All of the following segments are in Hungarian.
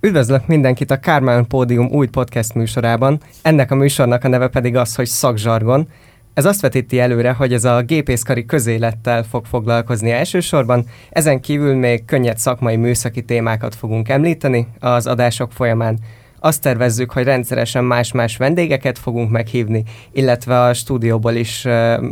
Üdvözlök mindenkit a Kármán Pódium új podcast műsorában. Ennek a műsornak a neve pedig az, hogy szakzsargon. Ez azt vetíti előre, hogy ez a gépészkari közélettel fog foglalkozni elsősorban, ezen kívül még könnyed szakmai műszaki témákat fogunk említeni az adások folyamán. Azt tervezzük, hogy rendszeresen más-más vendégeket fogunk meghívni, illetve a stúdióból is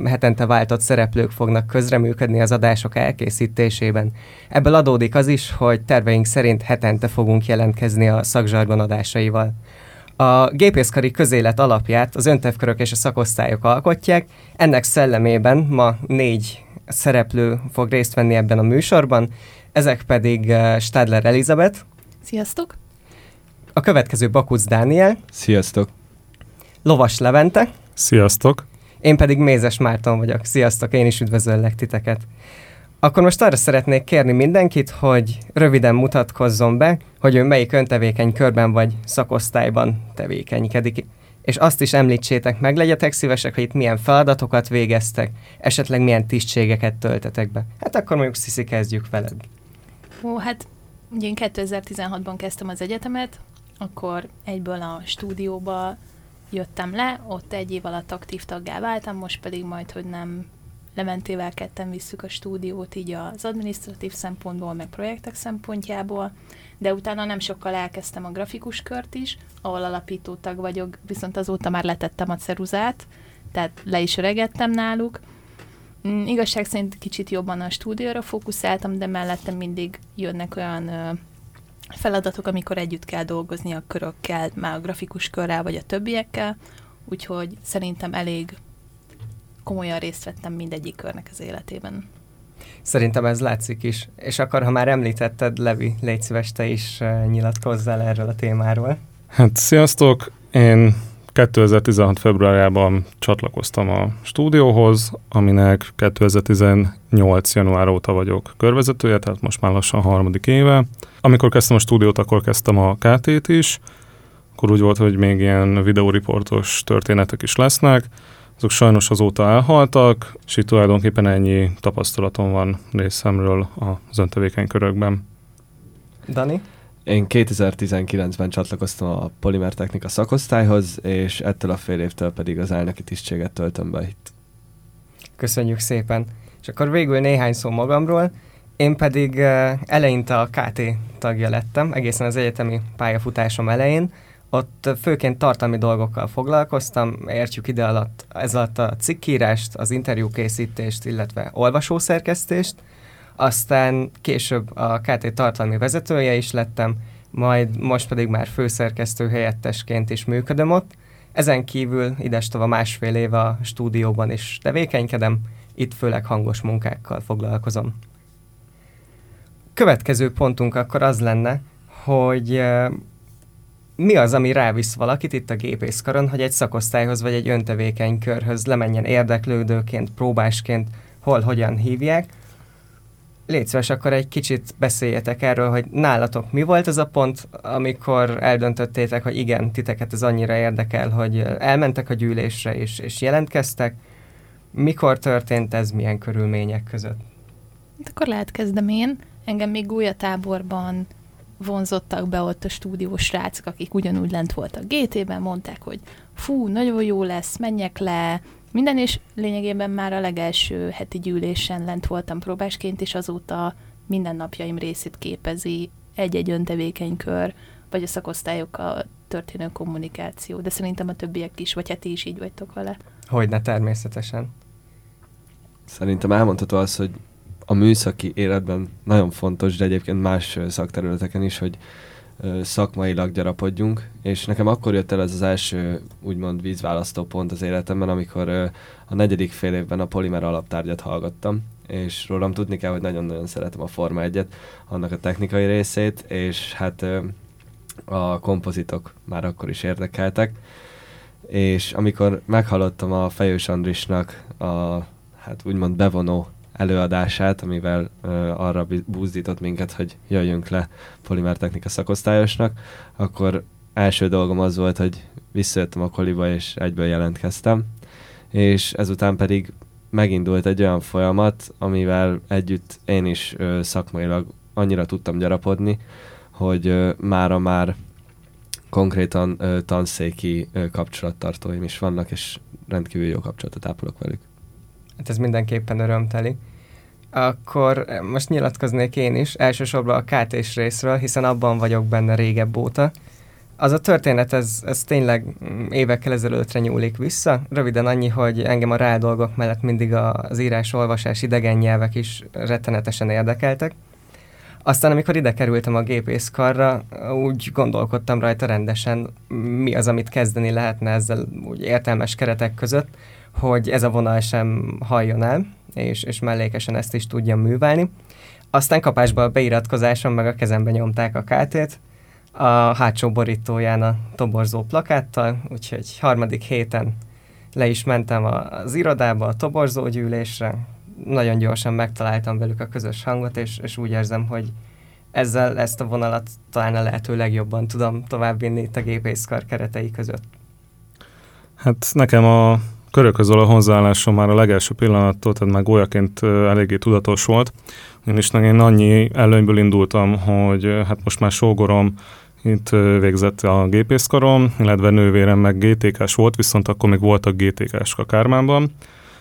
hetente váltott szereplők fognak közreműködni az adások elkészítésében. Ebből adódik az is, hogy terveink szerint hetente fogunk jelentkezni a szakzsargon adásaival. A gépészkari közélet alapját az öntevkörök és a szakosztályok alkotják, ennek szellemében ma négy szereplő fog részt venni ebben a műsorban, ezek pedig Stadler Elizabeth. Sziasztok! A következő Bakuc Dániel. Sziasztok! Lovas Levente. Sziasztok! Én pedig Mézes Márton vagyok. Sziasztok, én is üdvözöllek titeket. Akkor most arra szeretnék kérni mindenkit, hogy röviden mutatkozzon be, hogy ő melyik öntevékeny körben vagy szakosztályban tevékenykedik. És azt is említsétek meg, legyetek szívesek, hogy itt milyen feladatokat végeztek, esetleg milyen tisztségeket töltetek be. Hát akkor mondjuk Sziszi, kezdjük veled. Ó, hát ugye én 2016-ban kezdtem az egyetemet, akkor egyből a stúdióba jöttem le, ott egy év alatt aktív taggá váltam, most pedig majd, hogy nem Lementével ketten visszük a stúdiót így az administratív szempontból, meg projektek szempontjából, de utána nem sokkal elkezdtem a grafikus kört is, ahol alapító tag vagyok, viszont azóta már letettem a ceruzát, tehát le is öregettem náluk. Mm, igazság szerint kicsit jobban a stúdióra fókuszáltam, de mellette mindig jönnek olyan feladatok, amikor együtt kell dolgozni a körökkel, már a grafikus körrel vagy a többiekkel, úgyhogy szerintem elég komolyan részt vettem mindegyik körnek az életében. Szerintem ez látszik is. És akkor, ha már említetted, Levi, légy szíves, te is uh, nyilatkozzál erről a témáról. Hát sziasztok! Én 2016. februárjában csatlakoztam a stúdióhoz, aminek 2018. január óta vagyok körvezetője, tehát most már lassan harmadik éve. Amikor kezdtem a stúdiót, akkor kezdtem a KT-t is, akkor úgy volt, hogy még ilyen videóriportos történetek is lesznek, azok sajnos azóta elhaltak, és itt tulajdonképpen ennyi tapasztalatom van részemről az öntevékeny körökben. Dani? Én 2019-ben csatlakoztam a Polimer Technika szakosztályhoz, és ettől a fél évtől pedig az elnöki tisztséget töltöm be itt. Köszönjük szépen. És akkor végül néhány szó magamról. Én pedig eleinte a KT tagja lettem, egészen az egyetemi pályafutásom elején, ott főként tartalmi dolgokkal foglalkoztam, értjük ide alatt, ez alatt a cikkírást, az interjúkészítést, illetve olvasószerkesztést, aztán később a KT tartalmi vezetője is lettem, majd most pedig már főszerkesztő helyettesként is működöm ott. Ezen kívül idestova másfél éve a stúdióban is tevékenykedem, itt főleg hangos munkákkal foglalkozom. Következő pontunk akkor az lenne, hogy mi az, ami rávisz valakit itt a gépészkaron, hogy egy szakosztályhoz vagy egy öntevékeny körhöz lemenjen érdeklődőként, próbásként, hol, hogyan hívják. Légy szíves, akkor egy kicsit beszéljetek erről, hogy nálatok mi volt ez a pont, amikor eldöntöttétek, hogy igen, titeket ez annyira érdekel, hogy elmentek a gyűlésre és, és jelentkeztek. Mikor történt ez, milyen körülmények között? Hát akkor lehet kezdem én. Engem még gólyatáborban vonzottak be ott a stúdiós srácok, akik ugyanúgy lent voltak GT-ben, mondták, hogy fú, nagyon jó lesz, menjek le, minden, és lényegében már a legelső heti gyűlésen lent voltam próbásként, és azóta minden napjaim részét képezi egy-egy öntevékenykör, vagy a szakosztályokkal történő kommunikáció, de szerintem a többiek is, vagy hát ti is így vagytok vele. Hogyne, természetesen. Szerintem elmondható az, hogy a műszaki életben nagyon fontos, de egyébként más szakterületeken is, hogy szakmailag gyarapodjunk, és nekem akkor jött el ez az első úgymond vízválasztó pont az életemben, amikor a negyedik fél évben a polimer alaptárgyat hallgattam, és rólam tudni kell, hogy nagyon-nagyon szeretem a Forma 1 annak a technikai részét, és hát a kompozitok már akkor is érdekeltek, és amikor meghallottam a Fejős Andrisnak a hát úgymond bevonó előadását, amivel arra búzdított minket, hogy jöjjünk le polimer technika szakosztályosnak, akkor első dolgom az volt, hogy visszajöttem a koliba, és egyből jelentkeztem, és ezután pedig megindult egy olyan folyamat, amivel együtt én is uh, szakmailag annyira tudtam gyarapodni, hogy ö, mára már konkrétan ö, tanszéki ö, kapcsolattartóim is vannak, és rendkívül jó kapcsolatot ápolok velük. Hát ez mindenképpen örömteli. Akkor eh, most nyilatkoznék én is, elsősorban a KT-s részről, hiszen abban vagyok benne régebb óta. Az a történet, ez, ez tényleg mm, évekkel ezelőttre nyúlik vissza. Röviden annyi, hogy engem a rádolgok mellett mindig az írás-olvasás idegen nyelvek is rettenetesen érdekeltek. Aztán, amikor ide kerültem a gépészkarra, úgy gondolkodtam rajta rendesen, mi az, amit kezdeni lehetne ezzel úgy értelmes keretek között, hogy ez a vonal sem halljon el, és, és mellékesen ezt is tudjam művelni. Aztán kapásba a beiratkozásom, meg a kezembe nyomták a KT-t, a hátsó borítóján a toborzó plakáttal, úgyhogy harmadik héten le is mentem az irodába, a toborzó gyűlésre, nagyon gyorsan megtaláltam velük a közös hangot, és, és úgy érzem, hogy ezzel ezt a vonalat talán a lehető legjobban tudom továbbvinni itt a gépészkar keretei között. Hát nekem a körökhöz a hozzáállásom már a legelső pillanattól, tehát már gólyaként eléggé tudatos volt. Én is én annyi előnyből indultam, hogy hát most már sógorom itt végzett a gépészkarom, illetve nővérem meg GTK-s volt, viszont akkor még voltak GTK-s a Kármánban.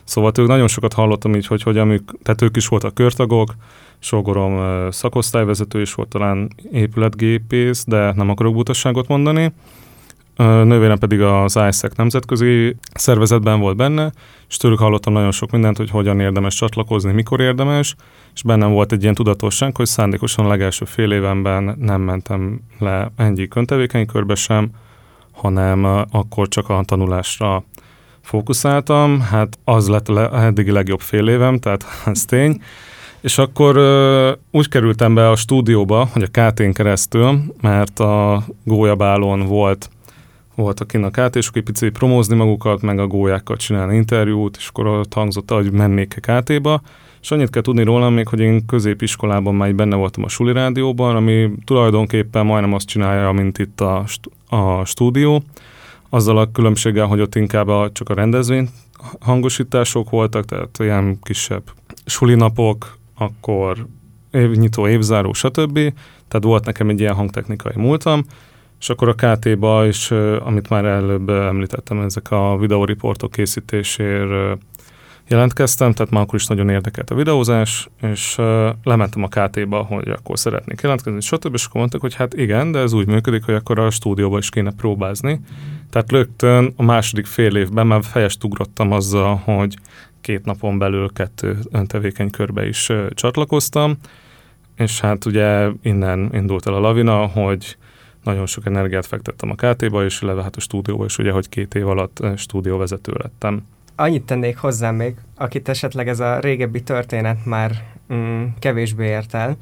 Szóval ők nagyon sokat hallottam így, hogy hogyan műk, tehát ők is voltak körtagok, sógorom szakosztályvezető is volt talán épületgépész, de nem akarok butasságot mondani. Nővérem pedig az ISEC nemzetközi szervezetben volt benne, és tőlük hallottam nagyon sok mindent, hogy hogyan érdemes csatlakozni, mikor érdemes, és bennem volt egy ilyen tudatosság, hogy szándékosan a legelső fél évenben nem mentem le egyik öntevékeny körbe sem, hanem akkor csak a tanulásra fókuszáltam. Hát az lett a eddigi legjobb fél évem, tehát ez tény. És akkor ö, úgy kerültem be a stúdióba, hogy a KT-n keresztül, mert a gólyabálon volt voltak a KT, és akkor egy picit promózni magukat, meg a gólyákkal csinálni interjút, és akkor ott hangzott hogy mennék a KT-ba, és annyit kell tudni rólam még, hogy én középiskolában már benne voltam a Suli Rádióban, ami tulajdonképpen majdnem azt csinálja, mint itt a, a stúdió, azzal a különbséggel, hogy ott inkább a, csak a rendezvény hangosítások voltak, tehát ilyen kisebb sulinapok, akkor évnyitó, évzáró, stb. Tehát volt nekem egy ilyen hangtechnikai múltam, és akkor a KT-ba is, amit már előbb említettem, ezek a videóriportok készítésért jelentkeztem, tehát már akkor is nagyon érdekelt a videózás, és lementem a KT-ba, hogy akkor szeretnék jelentkezni, stb. És akkor mondták, hogy hát igen, de ez úgy működik, hogy akkor a stúdióba is kéne próbázni. Tehát rögtön a második fél évben már fejest ugrottam azzal, hogy két napon belül kettő öntevékeny körbe is csatlakoztam, és hát ugye innen indult el a lavina, hogy nagyon sok energiát fektettem a KT-ba, és illetve hát a stúdióba is, ugye, hogy két év alatt stúdióvezető lettem. Annyit tennék hozzá még, akit esetleg ez a régebbi történet már mm, kevésbé ért el,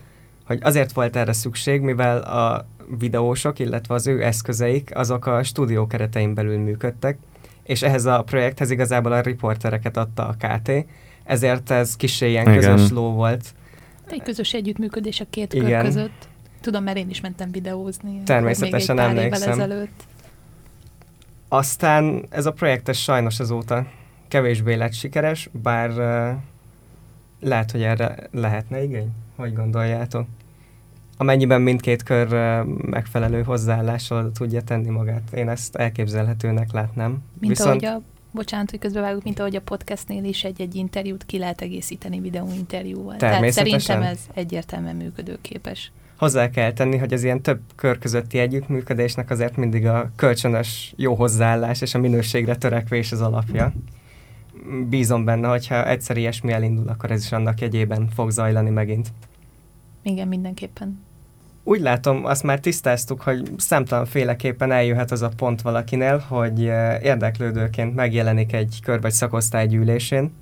hogy azért volt erre szükség, mivel a videósok, illetve az ő eszközeik, azok a stúdió keretein belül működtek, és ehhez a projekthez igazából a riportereket adta a KT, ezért ez kicsi ilyen Igen. közös ló volt. Egy közös együttműködés a két Igen. kör között. Tudom, mert én is mentem videózni. Természetesen még egy emlékszem. ezelőtt. Aztán ez a projekt sajnos azóta kevésbé lett sikeres, bár uh, lehet, hogy erre lehetne igény. Hogy gondoljátok? Amennyiben mindkét kör uh, megfelelő hozzáállással tudja tenni magát. Én ezt elképzelhetőnek látnám. Mint Viszont... ahogy a bocsánat, hogy közbevágok, mint ahogy a podcastnél is egy-egy interjút ki lehet egészíteni videóinterjúval. Tehát szerintem ez egyértelműen működőképes hozzá kell tenni, hogy az ilyen több kör közötti együttműködésnek azért mindig a kölcsönös jó hozzáállás és a minőségre törekvés az alapja. Bízom benne, hogyha egyszer ilyesmi elindul, akkor ez is annak jegyében fog zajlani megint. Igen, mindenképpen. Úgy látom, azt már tisztáztuk, hogy számtalan féleképpen eljöhet az a pont valakinél, hogy eh, érdeklődőként megjelenik egy kör vagy szakosztálygyűlésén,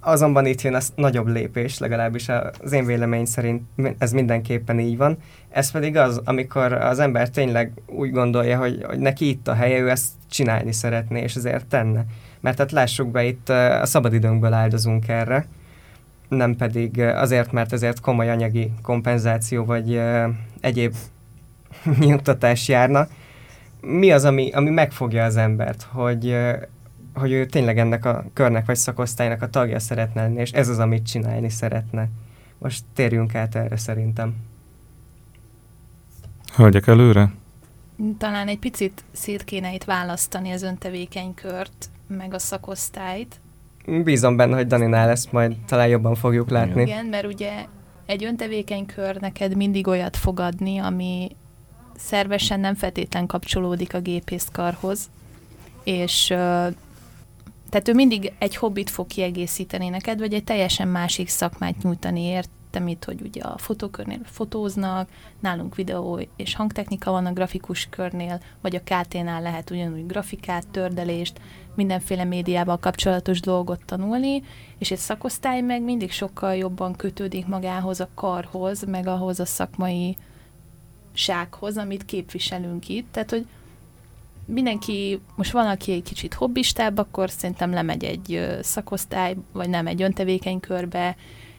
Azonban itt jön az nagyobb lépés, legalábbis az én vélemény szerint ez mindenképpen így van. Ez pedig az, amikor az ember tényleg úgy gondolja, hogy, hogy neki itt a helye, ő ezt csinálni szeretné, és ezért tenne. Mert hát lássuk be, itt a szabadidőnkből áldozunk erre, nem pedig azért, mert ezért komoly anyagi kompenzáció vagy egyéb nyugtatás járna. Mi az, ami, ami megfogja az embert, hogy hogy ő tényleg ennek a körnek vagy szakosztálynak a tagja szeretne lenni, és ez az, amit csinálni szeretne. Most térjünk át erre szerintem. Hölgyek előre? Talán egy picit szét kéne itt választani az öntevékenykört, meg a szakosztályt. Bízom benne, hogy Daninál ezt majd talán jobban fogjuk látni. Igen, mert ugye egy öntevékenykör neked mindig olyat fogadni, ami szervesen nem feltétlen kapcsolódik a gépészkarhoz, és tehát ő mindig egy hobbit fog kiegészíteni neked, vagy egy teljesen másik szakmát nyújtani értem itt, hogy ugye a fotókörnél fotóznak, nálunk videó és hangtechnika van a grafikus körnél, vagy a KT-nál lehet ugyanúgy grafikát, tördelést, mindenféle médiával kapcsolatos dolgot tanulni, és egy szakosztály meg mindig sokkal jobban kötődik magához a karhoz, meg ahhoz a szakmai sághoz, amit képviselünk itt. Tehát, hogy mindenki, most van, aki egy kicsit hobbistább, akkor szerintem lemegy egy szakosztály, vagy nem egy öntevékenykörbe,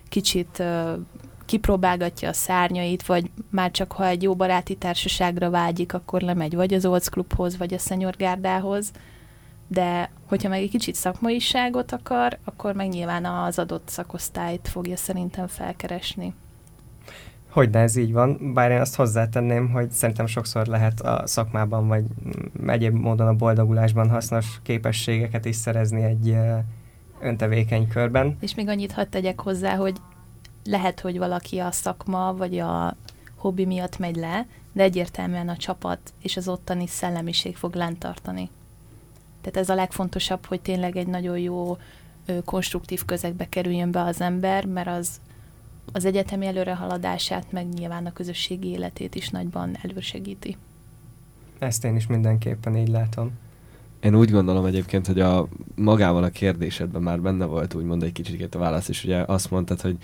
kicsit kipróbálgatja a szárnyait, vagy már csak ha egy jó baráti társaságra vágyik, akkor lemegy vagy az Olds Clubhoz, vagy a Senior Gárdához, de hogyha meg egy kicsit szakmaiságot akar, akkor meg nyilván az adott szakosztályt fogja szerintem felkeresni. Hogy ez így van, bár én azt hozzátenném, hogy szerintem sokszor lehet a szakmában, vagy egyéb módon a boldogulásban hasznos képességeket is szerezni egy öntevékeny körben. És még annyit hadd tegyek hozzá, hogy lehet, hogy valaki a szakma, vagy a hobbi miatt megy le, de egyértelműen a csapat és az ottani szellemiség fog lent tartani. Tehát ez a legfontosabb, hogy tényleg egy nagyon jó konstruktív közegbe kerüljön be az ember, mert az az egyetemi előrehaladását, meg nyilván a közösségi életét is nagyban elősegíti. Ezt én is mindenképpen így látom. Én úgy gondolom egyébként, hogy a magával a kérdésedben már benne volt úgymond egy kicsit a válasz, és ugye azt mondtad, hogy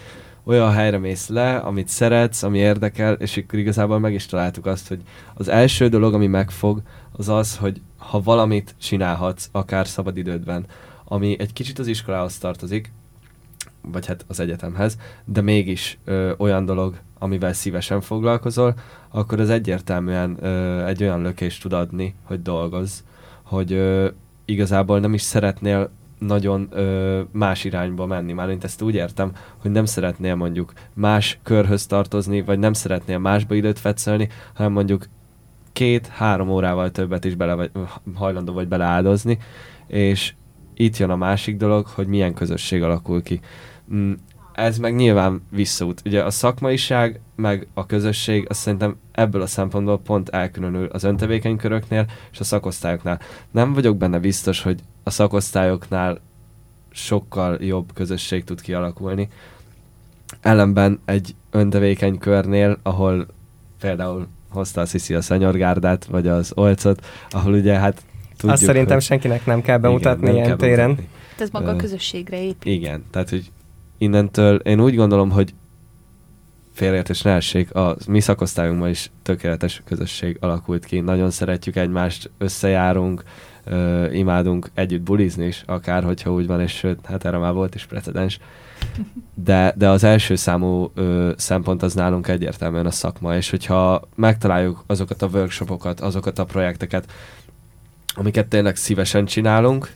olyan helyre mész le, amit szeretsz, ami érdekel, és akkor igazából meg is találtuk azt, hogy az első dolog, ami megfog, az az, hogy ha valamit csinálhatsz, akár szabadidődben, ami egy kicsit az iskolához tartozik, vagy hát az egyetemhez, de mégis ö, olyan dolog, amivel szívesen foglalkozol, akkor az egyértelműen ö, egy olyan lökést tud adni, hogy dolgozz, hogy ö, igazából nem is szeretnél nagyon ö, más irányba menni. Már én ezt úgy értem, hogy nem szeretnél mondjuk más körhöz tartozni, vagy nem szeretnél másba időt fetszelni, hanem mondjuk két-három órával többet is bele vagy, hajlandó vagy beleáldozni, és itt jön a másik dolog, hogy milyen közösség alakul ki. Mm, ez meg nyilván visszaút. Ugye a szakmaiság, meg a közösség, azt szerintem ebből a szempontból pont elkülönül az öntevékenyköröknél és a szakosztályoknál. Nem vagyok benne biztos, hogy a szakosztályoknál sokkal jobb közösség tud kialakulni. Ellenben egy öntevékeny körnél, ahol például hozta a Sziszi a szenyorgárdát, vagy az olcot, ahol ugye hát tudjuk, Azt szerintem hogy... senkinek nem kell bemutatni igen, nem ilyen kell téren. Bemutatni. Ez maga a közösségre épít. Igen, tehát hogy innentől én úgy gondolom, hogy félreértés ne essék, a mi szakosztályunkban is tökéletes közösség alakult ki. Nagyon szeretjük egymást, összejárunk, ö, imádunk együtt bulizni is, akár hogyha úgy van, és sőt, hát erre már volt is precedens. De, de az első számú ö, szempont az nálunk egyértelműen a szakma, és hogyha megtaláljuk azokat a workshopokat, azokat a projekteket, amiket tényleg szívesen csinálunk,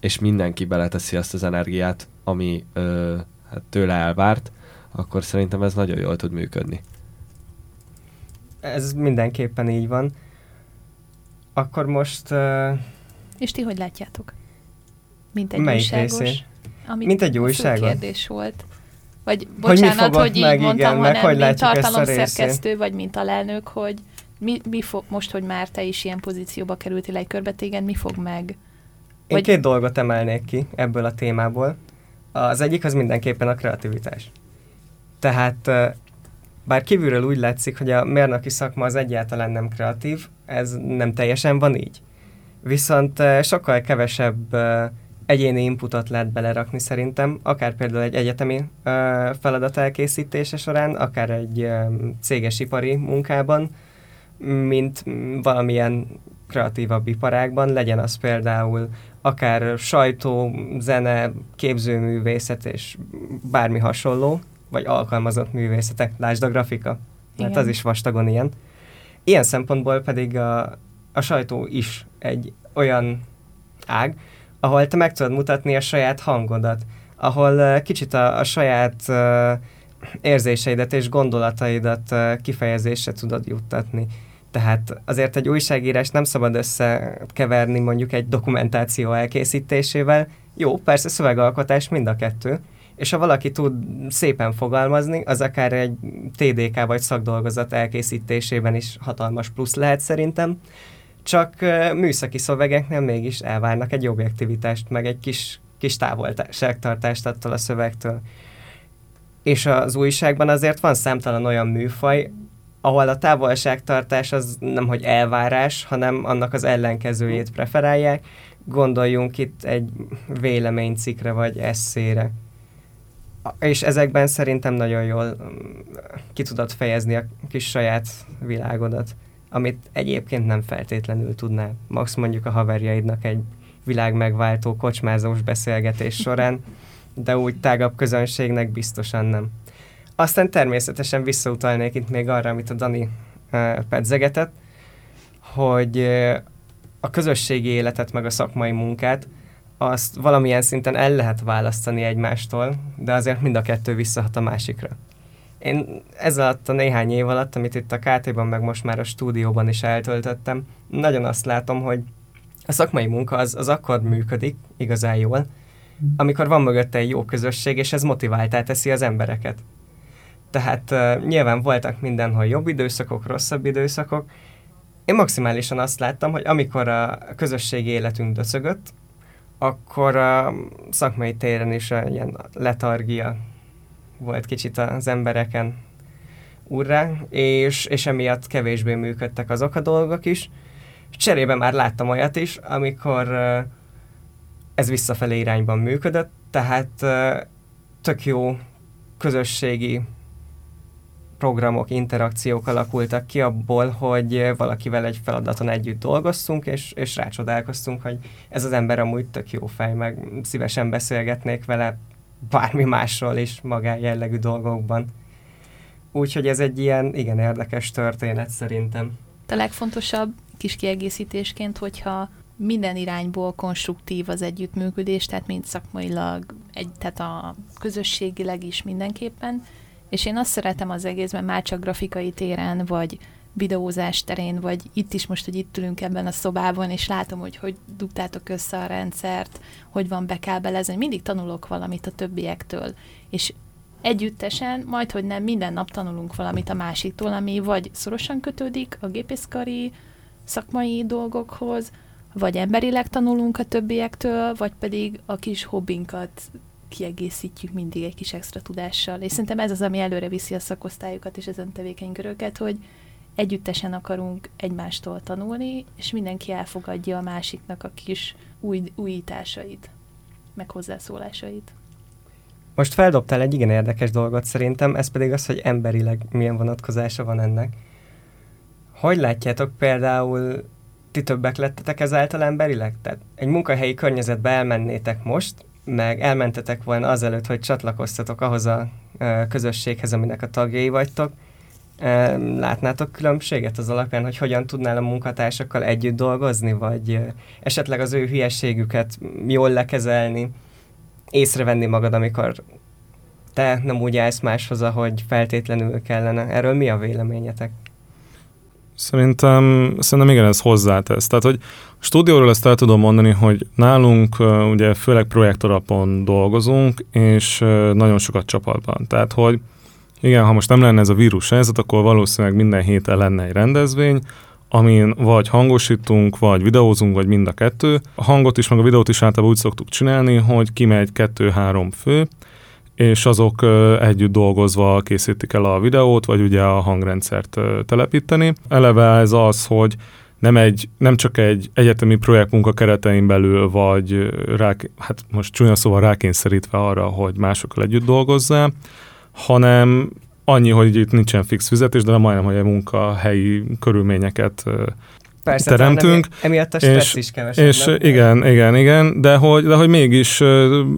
és mindenki beleteszi azt az energiát, ami ö, hát tőle elvárt, akkor szerintem ez nagyon jól tud működni. Ez mindenképpen így van. Akkor most... Uh, és ti hogy látjátok? Mint egy Melyik újságos? Amit mint egy újságos? kérdés volt. Vagy bocsánat, hogy, hogy így meg, mondtam, igen, hanem mint tartalomszerkesztő, vagy mint alelnök, hogy mi, mi fog, most, hogy már te is ilyen pozícióba kerültél egy körbe, téged mi fog meg? Én vagy... két dolgot emelnék ki ebből a témából. Az egyik az mindenképpen a kreativitás. Tehát bár kívülről úgy látszik, hogy a mérnöki szakma az egyáltalán nem kreatív, ez nem teljesen van így. Viszont sokkal kevesebb egyéni inputot lehet belerakni szerintem, akár például egy egyetemi feladat elkészítése során, akár egy céges ipari munkában, mint valamilyen kreatívabb iparágban, legyen az például akár sajtó, zene, képzőművészet és bármi hasonló, vagy alkalmazott művészetek, lásd a grafika, mert az is vastagon ilyen. Ilyen szempontból pedig a, a sajtó is egy olyan ág, ahol te meg tudod mutatni a saját hangodat, ahol uh, kicsit a, a saját uh, érzéseidet és gondolataidat kifejezésre tudod juttatni. Tehát azért egy újságírás nem szabad összekeverni mondjuk egy dokumentáció elkészítésével. Jó, persze szövegalkotás mind a kettő, és ha valaki tud szépen fogalmazni, az akár egy TDK vagy szakdolgozat elkészítésében is hatalmas plusz lehet szerintem. Csak műszaki szövegeknél mégis elvárnak egy objektivitást, meg egy kis, kis távolságtartást attól a szövegtől. És az újságban azért van számtalan olyan műfaj, ahol a távolságtartás az nem hogy elvárás, hanem annak az ellenkezőjét preferálják. Gondoljunk itt egy véleménycikre vagy eszére. És ezekben szerintem nagyon jól mm, ki tudod fejezni a kis saját világodat, amit egyébként nem feltétlenül tudnál. Max mondjuk a haverjaidnak egy világ megváltó kocsmázós beszélgetés során, de úgy tágabb közönségnek biztosan nem. Aztán természetesen visszautalnék itt még arra, amit a Dani pedzegetett, hogy a közösségi életet meg a szakmai munkát azt valamilyen szinten el lehet választani egymástól, de azért mind a kettő visszahat a másikra. Én ez alatt a néhány év alatt, amit itt a KT-ban, meg most már a stúdióban is eltöltöttem, nagyon azt látom, hogy a szakmai munka az, az akkor működik igazán jól, amikor van mögötte egy jó közösség, és ez motiváltá teszi az embereket. Tehát uh, nyilván voltak mindenhol jobb időszakok, rosszabb időszakok. Én maximálisan azt láttam, hogy amikor a közösségi életünk döcögött, akkor a szakmai téren is ilyen letargia volt kicsit az embereken urrá, és, és emiatt kevésbé működtek azok a dolgok is. Cserébe már láttam olyat is, amikor ez visszafelé irányban működött, tehát tök jó közösségi programok, interakciók alakultak ki abból, hogy valakivel egy feladaton együtt dolgoztunk, és, és rácsodálkoztunk, hogy ez az ember amúgy tök jó fej, meg szívesen beszélgetnék vele bármi másról is magán jellegű dolgokban. Úgyhogy ez egy ilyen igen érdekes történet szerintem. A legfontosabb kis kiegészítésként, hogyha minden irányból konstruktív az együttműködés, tehát mind szakmailag, egy, tehát a közösségileg is mindenképpen, és én azt szeretem az egészben, már csak grafikai téren, vagy videózás terén, vagy itt is most, hogy itt ülünk ebben a szobában, és látom, hogy hogy dugtátok össze a rendszert, hogy van bekábelezni, mindig tanulok valamit a többiektől, és együttesen, majd, hogy nem, minden nap tanulunk valamit a másiktól, ami vagy szorosan kötődik a gépészkari szakmai dolgokhoz, vagy emberileg tanulunk a többiektől, vagy pedig a kis hobbinkat kiegészítjük mindig egy kis extra tudással. És szerintem ez az, ami előre viszi a szakosztályokat és ezen tevékenyköröket, hogy együttesen akarunk egymástól tanulni, és mindenki elfogadja a másiknak a kis új, újításait, meg hozzászólásait. Most feldobtál egy igen érdekes dolgot szerintem, ez pedig az, hogy emberileg milyen vonatkozása van ennek. Hogy látjátok például, ti többek lettetek ezáltal emberileg? Tehát egy munkahelyi környezetbe elmennétek most, meg elmentetek volna azelőtt, hogy csatlakoztatok ahhoz a közösséghez, aminek a tagjai vagytok, látnátok különbséget az alapján, hogy hogyan tudnál a munkatársakkal együtt dolgozni, vagy esetleg az ő hülyeségüket jól lekezelni, észrevenni magad, amikor te nem úgy állsz máshoz, ahogy feltétlenül kellene. Erről mi a véleményetek? Szerintem, szerintem igen, ez hozzátesz. Tehát, hogy a stúdióról ezt el tudom mondani, hogy nálunk ugye főleg projektorapon dolgozunk, és nagyon sokat csapatban. Tehát, hogy igen, ha most nem lenne ez a vírus helyzet, akkor valószínűleg minden héten lenne egy rendezvény, amin vagy hangosítunk, vagy videózunk, vagy mind a kettő. A hangot is, meg a videót is általában úgy szoktuk csinálni, hogy kimegy kettő-három fő, és azok együtt dolgozva készítik el a videót, vagy ugye a hangrendszert telepíteni. Eleve ez az, hogy nem, egy, nem csak egy egyetemi projektmunka keretein belül, vagy rá, hát most csúnya szóval rákényszerítve arra, hogy másokkal együtt dolgozzál, hanem annyi, hogy itt nincsen fix fizetés, de majdnem, hogy a munkahelyi körülményeket Persze, teremtünk. Emiatt a stressz és, is kevesebb. És nem? igen, igen, igen, de hogy, de hogy mégis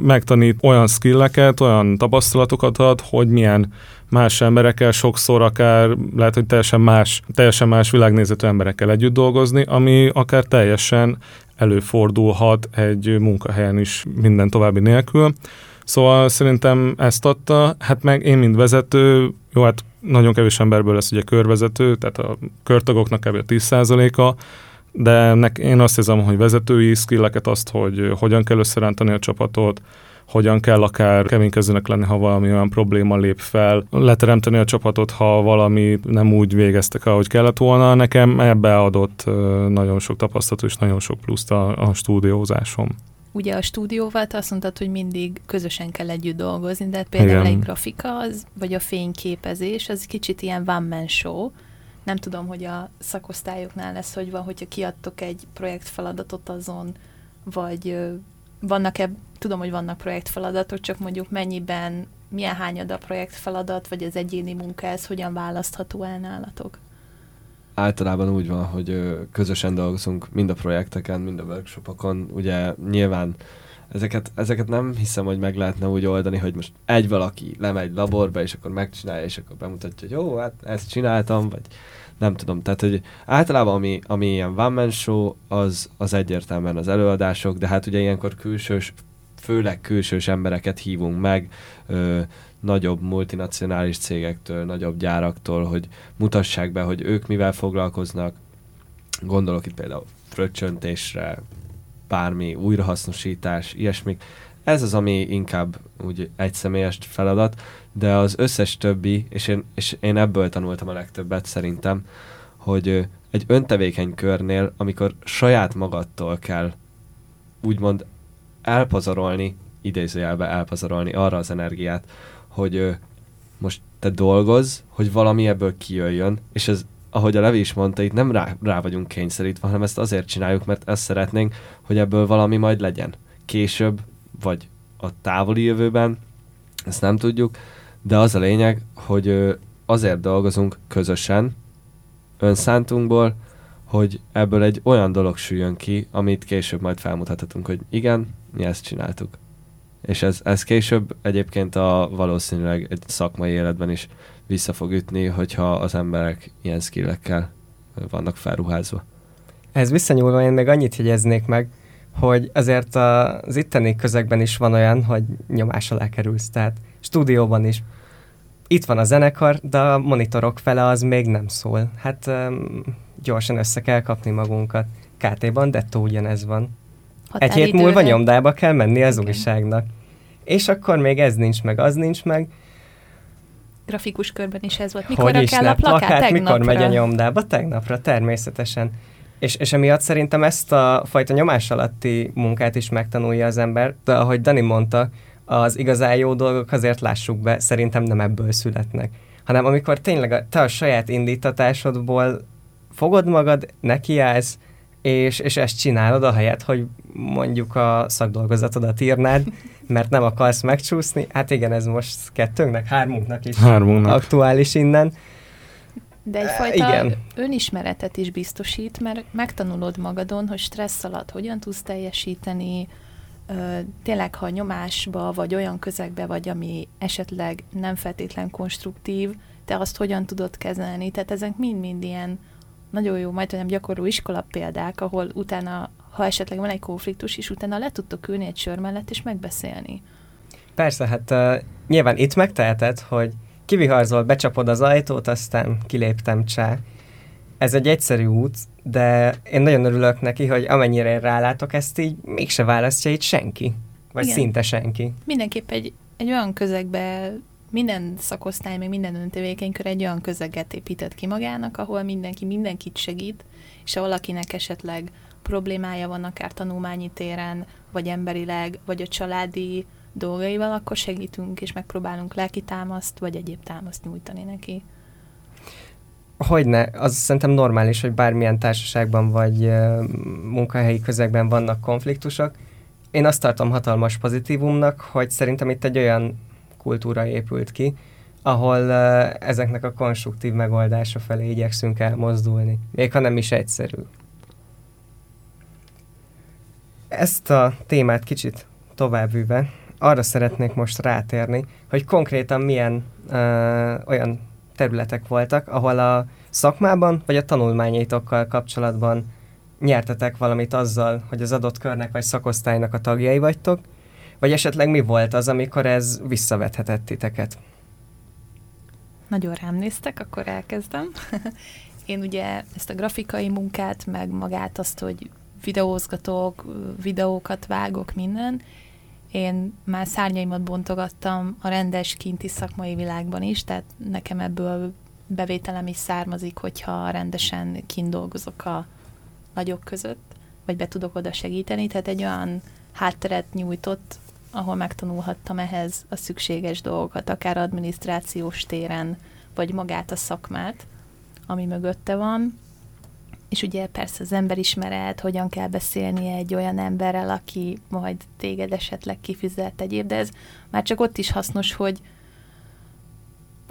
megtanít olyan skilleket, olyan tapasztalatokat ad, hogy milyen más emberekkel, sokszor akár lehet, hogy teljesen más, teljesen más világnézetű emberekkel együtt dolgozni, ami akár teljesen előfordulhat egy munkahelyen is minden további nélkül. Szóval szerintem ezt adta, hát meg én, mint vezető, jó, hát nagyon kevés emberből lesz ugye körvezető, tehát a körtagoknak kb. a 10%-a, de nek, én azt hiszem, hogy vezetői skilleket, azt, hogy hogyan kell összerántani a csapatot, hogyan kell akár keménykezőnek lenni, ha valami olyan probléma lép fel, leteremteni a csapatot, ha valami nem úgy végeztek, ahogy kellett volna. Nekem ebbe adott nagyon sok tapasztalat és nagyon sok pluszt a, a stúdiózásom. Ugye a stúdióval te azt mondtad, hogy mindig közösen kell együtt dolgozni, de például Igen. egy grafika, az, vagy a fényképezés, az kicsit ilyen one man show. Nem tudom, hogy a szakosztályoknál lesz, hogy van, hogyha kiadtok egy projektfeladatot azon, vagy vannak-e, tudom, hogy vannak projektfeladatok, csak mondjuk mennyiben, milyen hányad a projektfeladat, vagy az egyéni munka, ez hogyan választható el nálatok? Általában úgy van, hogy közösen dolgozunk mind a projekteken, mind a workshopokon. Ugye nyilván ezeket, ezeket nem hiszem, hogy meg lehetne úgy oldani, hogy most egy valaki lemegy laborba, és akkor megcsinálja, és akkor bemutatja, hogy jó, hát ezt csináltam, vagy nem tudom, tehát hogy általában ami, ami ilyen one man show, az, az egyértelműen az előadások, de hát ugye ilyenkor külsős, főleg külsős embereket hívunk meg, ö, nagyobb multinacionális cégektől, nagyobb gyáraktól, hogy mutassák be, hogy ők mivel foglalkoznak. Gondolok itt például fröccsöntésre, bármi újrahasznosítás, ilyesmik. Ez az, ami inkább úgy egyszemélyes feladat, de az összes többi, és én, és én ebből tanultam a legtöbbet szerintem, hogy egy öntevékeny körnél, amikor saját magadtól kell úgymond elpazarolni, idézőjelbe elpazarolni arra az energiát, hogy most te dolgoz, hogy valami ebből kijöjjön, és ez, ahogy a Levi is mondta, itt nem rá, rá vagyunk kényszerítve, hanem ezt azért csináljuk, mert ezt szeretnénk, hogy ebből valami majd legyen. Később, vagy a távoli jövőben, ezt nem tudjuk, de az a lényeg, hogy azért dolgozunk közösen, önszántunkból, hogy ebből egy olyan dolog süljön ki, amit később majd felmutathatunk, hogy igen, mi ezt csináltuk. És ez, ez később egyébként a valószínűleg egy szakmai életben is vissza fog ütni, hogyha az emberek ilyen skillekkel vannak felruházva. Ez visszanyúlva én még annyit jegyeznék meg, hogy azért az itteni közegben is van olyan, hogy nyomás alá kerülsz, tehát stúdióban is. Itt van a zenekar, de a monitorok fele az még nem szól. Hát gyorsan össze kell kapni magunkat. KT-ban dettó ugyanez van. Egy hét múlva nyomdába kell menni az okay. újságnak. És akkor még ez nincs meg, az nincs meg. Grafikus körben is ez volt. Mikor hogy is kell a plakát? plakát mikor megy a nyomdába? Tegnapra, természetesen. És, és emiatt szerintem ezt a fajta nyomás alatti munkát is megtanulja az ember, de ahogy Dani mondta, az igazán jó dolgok azért lássuk be, szerintem nem ebből születnek. Hanem amikor tényleg a, te a saját indítatásodból fogod magad, nekiállsz, és, és ezt csinálod a helyet, hogy mondjuk a szakdolgozatodat írnád, mert nem akarsz megcsúszni. Hát igen, ez most kettőnknek, hármunknak is hármunknak. aktuális innen. De egyfajta igen. önismeretet is biztosít, mert megtanulod magadon, hogy stressz alatt hogyan tudsz teljesíteni, tényleg, ha nyomásba, vagy olyan közegbe vagy, ami esetleg nem feltétlen konstruktív, te azt hogyan tudod kezelni. Tehát ezek mind-mind ilyen nagyon jó, majd nem gyakorló iskola példák, ahol utána, ha esetleg van egy konfliktus, és utána le tudtok ülni egy sör mellett, és megbeszélni. Persze, hát uh, nyilván itt megteheted, hogy kiviharzol, becsapod az ajtót, aztán kiléptem csá. Ez egy egyszerű út, de én nagyon örülök neki, hogy amennyire én rálátok, ezt így mégse választja itt senki. Vagy Igen. szinte senki. Mindenképp egy, egy olyan közegbe minden szakosztály, meg minden öntevékenykör egy olyan közeget épített ki magának, ahol mindenki mindenkit segít, és ha valakinek esetleg problémája van akár tanulmányi téren, vagy emberileg, vagy a családi dolgaival, akkor segítünk, és megpróbálunk lelki támaszt, vagy egyéb támaszt nyújtani neki. Hogyne, az szerintem normális, hogy bármilyen társaságban vagy munkahelyi közegben vannak konfliktusok. Én azt tartom hatalmas pozitívumnak, hogy szerintem itt egy olyan kultúra épült ki, ahol ezeknek a konstruktív megoldása felé igyekszünk elmozdulni, még ha nem is egyszerű. Ezt a témát kicsit továbbvive, arra szeretnék most rátérni, hogy konkrétan milyen uh, olyan területek voltak, ahol a szakmában vagy a tanulmányaitokkal kapcsolatban nyertetek valamit azzal, hogy az adott körnek vagy szakosztálynak a tagjai vagytok, Vagy esetleg mi volt az, amikor ez visszavethetett titeket? Nagyon rám néztek, akkor elkezdem. Én ugye ezt a grafikai munkát, meg magát azt, hogy videózgatok, videókat vágok, minden, én már szárnyaimat bontogattam a rendes kinti szakmai világban is, tehát nekem ebből bevételem is származik, hogyha rendesen kint dolgozok a nagyok között, vagy be tudok oda segíteni, tehát egy olyan hátteret nyújtott, ahol megtanulhattam ehhez a szükséges dolgokat, akár adminisztrációs téren, vagy magát a szakmát, ami mögötte van. És ugye persze az emberismeret, hogyan kell beszélni egy olyan emberrel, aki majd téged esetleg kifizet egyéb, de ez már csak ott is hasznos, hogy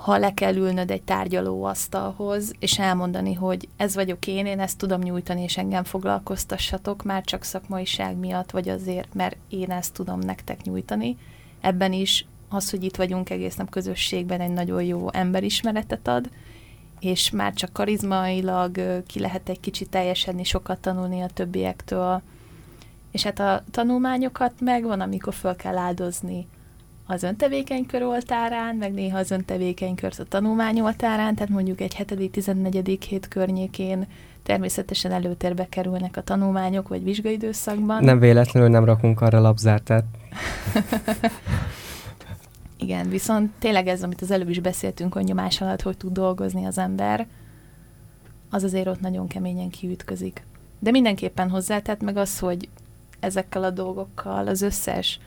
ha le kell ülnöd egy tárgyalóasztalhoz, és elmondani, hogy ez vagyok én, én ezt tudom nyújtani, és engem foglalkoztassatok, már csak szakmaiság miatt, vagy azért, mert én ezt tudom nektek nyújtani. Ebben is az, hogy itt vagyunk egész nap közösségben, egy nagyon jó emberismeretet ad, és már csak karizmailag ki lehet egy kicsit teljesedni, sokat tanulni a többiektől. És hát a tanulmányokat meg van, amikor föl kell áldozni az öntevékenykör oltárán, meg néha az öntevékenykör a tanulmány oltárán, tehát mondjuk egy 7.-14. hét környékén természetesen előtérbe kerülnek a tanulmányok, vagy vizsgaidőszakban. Nem véletlenül nem rakunk arra labzártát. Igen, viszont tényleg ez, amit az előbb is beszéltünk, hogy nyomás alatt hogy tud dolgozni az ember, az azért ott nagyon keményen kiütközik. De mindenképpen hozzátett meg az, hogy ezekkel a dolgokkal az összes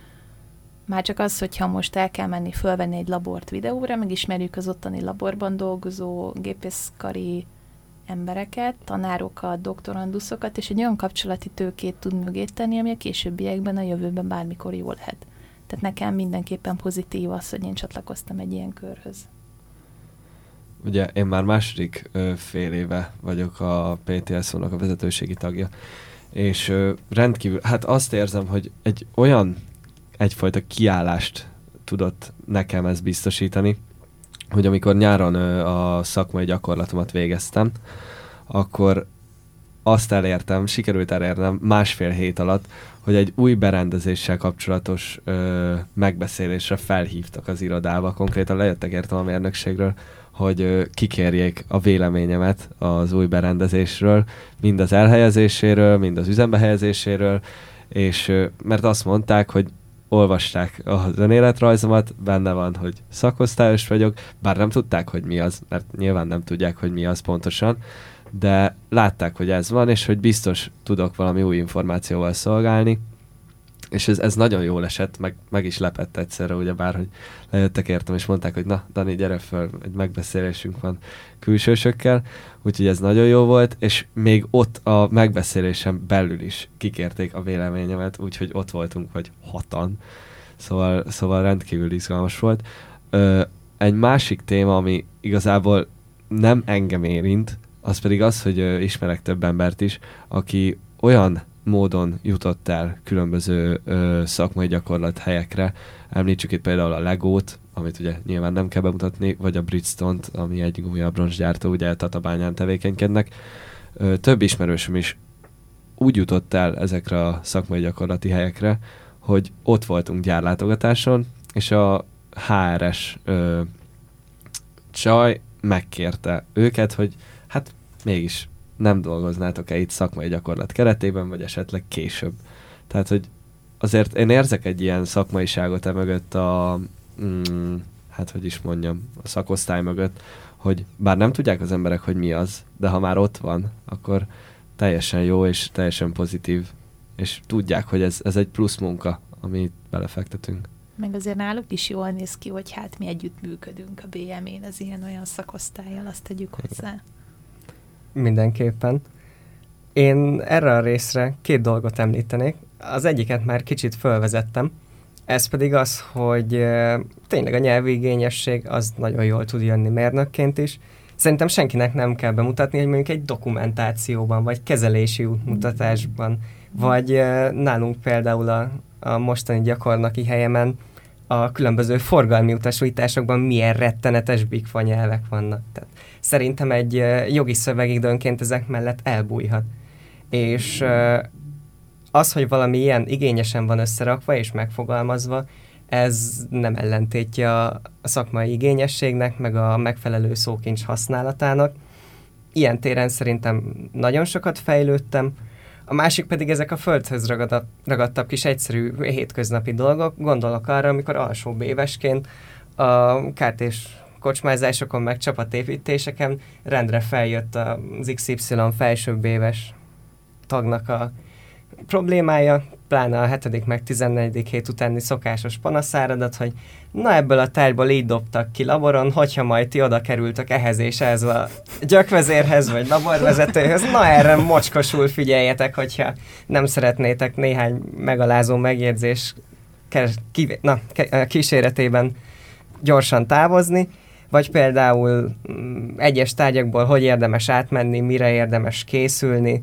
már csak az, hogyha most el kell menni fölvenni egy labort videóra, megismerjük az ottani laborban dolgozó gépészkari embereket, tanárokat, doktoranduszokat, és egy olyan kapcsolati tőkét tud mögé tenni, ami a későbbiekben, a jövőben bármikor jó lehet. Tehát nekem mindenképpen pozitív az, hogy én csatlakoztam egy ilyen körhöz. Ugye én már második fél éve vagyok a PTSZ-nak a vezetőségi tagja, és rendkívül, hát azt érzem, hogy egy olyan egyfajta kiállást tudott nekem ez biztosítani, hogy amikor nyáron a szakmai gyakorlatomat végeztem, akkor azt elértem, sikerült elérnem másfél hét alatt, hogy egy új berendezéssel kapcsolatos ö, megbeszélésre felhívtak az irodába. Konkrétan lejöttek értem a mérnökségről, hogy ö, kikérjék a véleményemet az új berendezésről, mind az elhelyezéséről, mind az üzembe helyezéséről, és ö, mert azt mondták, hogy olvasták az önéletrajzomat, benne van, hogy szakosztályos vagyok, bár nem tudták, hogy mi az, mert nyilván nem tudják, hogy mi az pontosan, de látták, hogy ez van, és hogy biztos tudok valami új információval szolgálni, és ez, ez nagyon jól esett, meg, meg is lepett egyszerre, ugye bár, hogy lejöttek értem, és mondták, hogy na, Dani, gyere föl, egy megbeszélésünk van külsősökkel, úgyhogy ez nagyon jó volt, és még ott a megbeszélésem belül is kikérték a véleményemet, úgyhogy ott voltunk, vagy hatan, szóval, szóval rendkívül izgalmas volt. Ö, egy másik téma, ami igazából nem engem érint, az pedig az, hogy ö, ismerek több embert is, aki olyan módon jutott el különböző ö, szakmai gyakorlat helyekre. Említsük itt például a Legót, amit ugye nyilván nem kell bemutatni, vagy a Bridgestone-t, ami egy gumiabroncsgyártó, ugye Tatabányán tevékenykednek. Ö, több ismerősöm is úgy jutott el ezekre a szakmai gyakorlati helyekre, hogy ott voltunk gyárlátogatáson, és a HRS ö, csaj megkérte őket, hogy hát mégis nem dolgoznátok-e itt szakmai gyakorlat keretében, vagy esetleg később. Tehát, hogy azért én érzek egy ilyen szakmaiságot e mögött a, mm, hát hogy is mondjam, a szakosztály mögött, hogy bár nem tudják az emberek, hogy mi az, de ha már ott van, akkor teljesen jó és teljesen pozitív, és tudják, hogy ez, ez egy plusz munka, amit belefektetünk. Meg azért náluk is jól néz ki, hogy hát mi együtt működünk a BM-én, az ilyen-olyan szakosztályjal, azt tegyük hozzá. Mindenképpen. Én erre a részre két dolgot említenék. Az egyiket már kicsit fölvezettem, ez pedig az, hogy tényleg a nyelvi igényesség az nagyon jól tud jönni mérnökként is. Szerintem senkinek nem kell bemutatni, hogy mondjuk egy dokumentációban, vagy kezelési útmutatásban, vagy nálunk például a, a mostani gyakornoki helyemen a különböző forgalmi utasításokban milyen rettenetes bigfa nyelvek vannak. Tehát szerintem egy jogi szöveg időnként ezek mellett elbújhat. És az, hogy valami ilyen igényesen van összerakva és megfogalmazva, ez nem ellentétje a szakmai igényességnek, meg a megfelelő szókincs használatának. Ilyen téren szerintem nagyon sokat fejlődtem, a másik pedig ezek a földhöz ragadabb, ragadtabb kis egyszerű hétköznapi dolgok. Gondolok arra, amikor alsó évesként a kárt és kocsmázásokon, meg csapatépítéseken rendre feljött az XY felsőbb éves tagnak a problémája, pláne a 7. meg 14. hét utáni szokásos panaszáradat, hogy na ebből a tárgyból így dobtak ki laboron, hogyha majd ti oda kerültek ehhez és ez a gyökvezérhez, vagy laborvezetőhöz, na erre mocskosul figyeljetek, hogyha nem szeretnétek néhány megalázó megjegyzés na, kíséretében gyorsan távozni, vagy például mm, egyes tárgyakból hogy érdemes átmenni, mire érdemes készülni,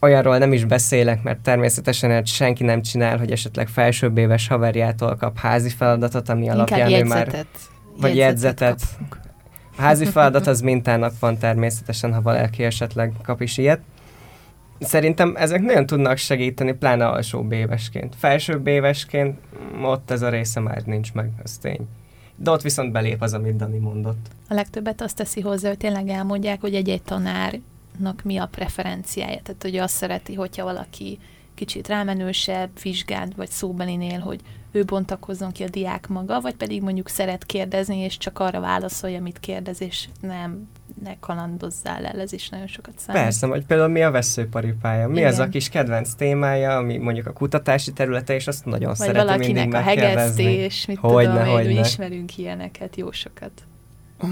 olyanról nem is beszélek, mert természetesen egy senki nem csinál, hogy esetleg felsőbb éves haverjától kap házi feladatot, ami Inkább alapján jegyzetet. ő már... Vagy jegyzetet. A házi feladat az mintának van természetesen, ha valaki esetleg kap is ilyet. Szerintem ezek nagyon tudnak segíteni, pláne alsóbb évesként. Felsőbb évesként ott ez a része már nincs meg, az tény. De ott viszont belép az, amit Dani mondott. A legtöbbet azt teszi hozzá, hogy tényleg elmondják, hogy egy-egy tanár mi a preferenciája. Tehát, hogy azt szereti, hogyha valaki kicsit rámenősebb, vizsgált vagy szóbelinél, hogy ő bontakozzon ki a diák maga, vagy pedig mondjuk szeret kérdezni, és csak arra válaszolja, amit kérdez, és nem ne kalandozzál el, ez is nagyon sokat számít. Persze, vagy például mi a veszőparipája, mi Igen. az a kis kedvenc témája, ami mondjuk a kutatási területe, és azt nagyon vagy szeretem mindig a hegesztés, mit hogyne, tudom hogy én, ismerünk ilyeneket, jó sokat.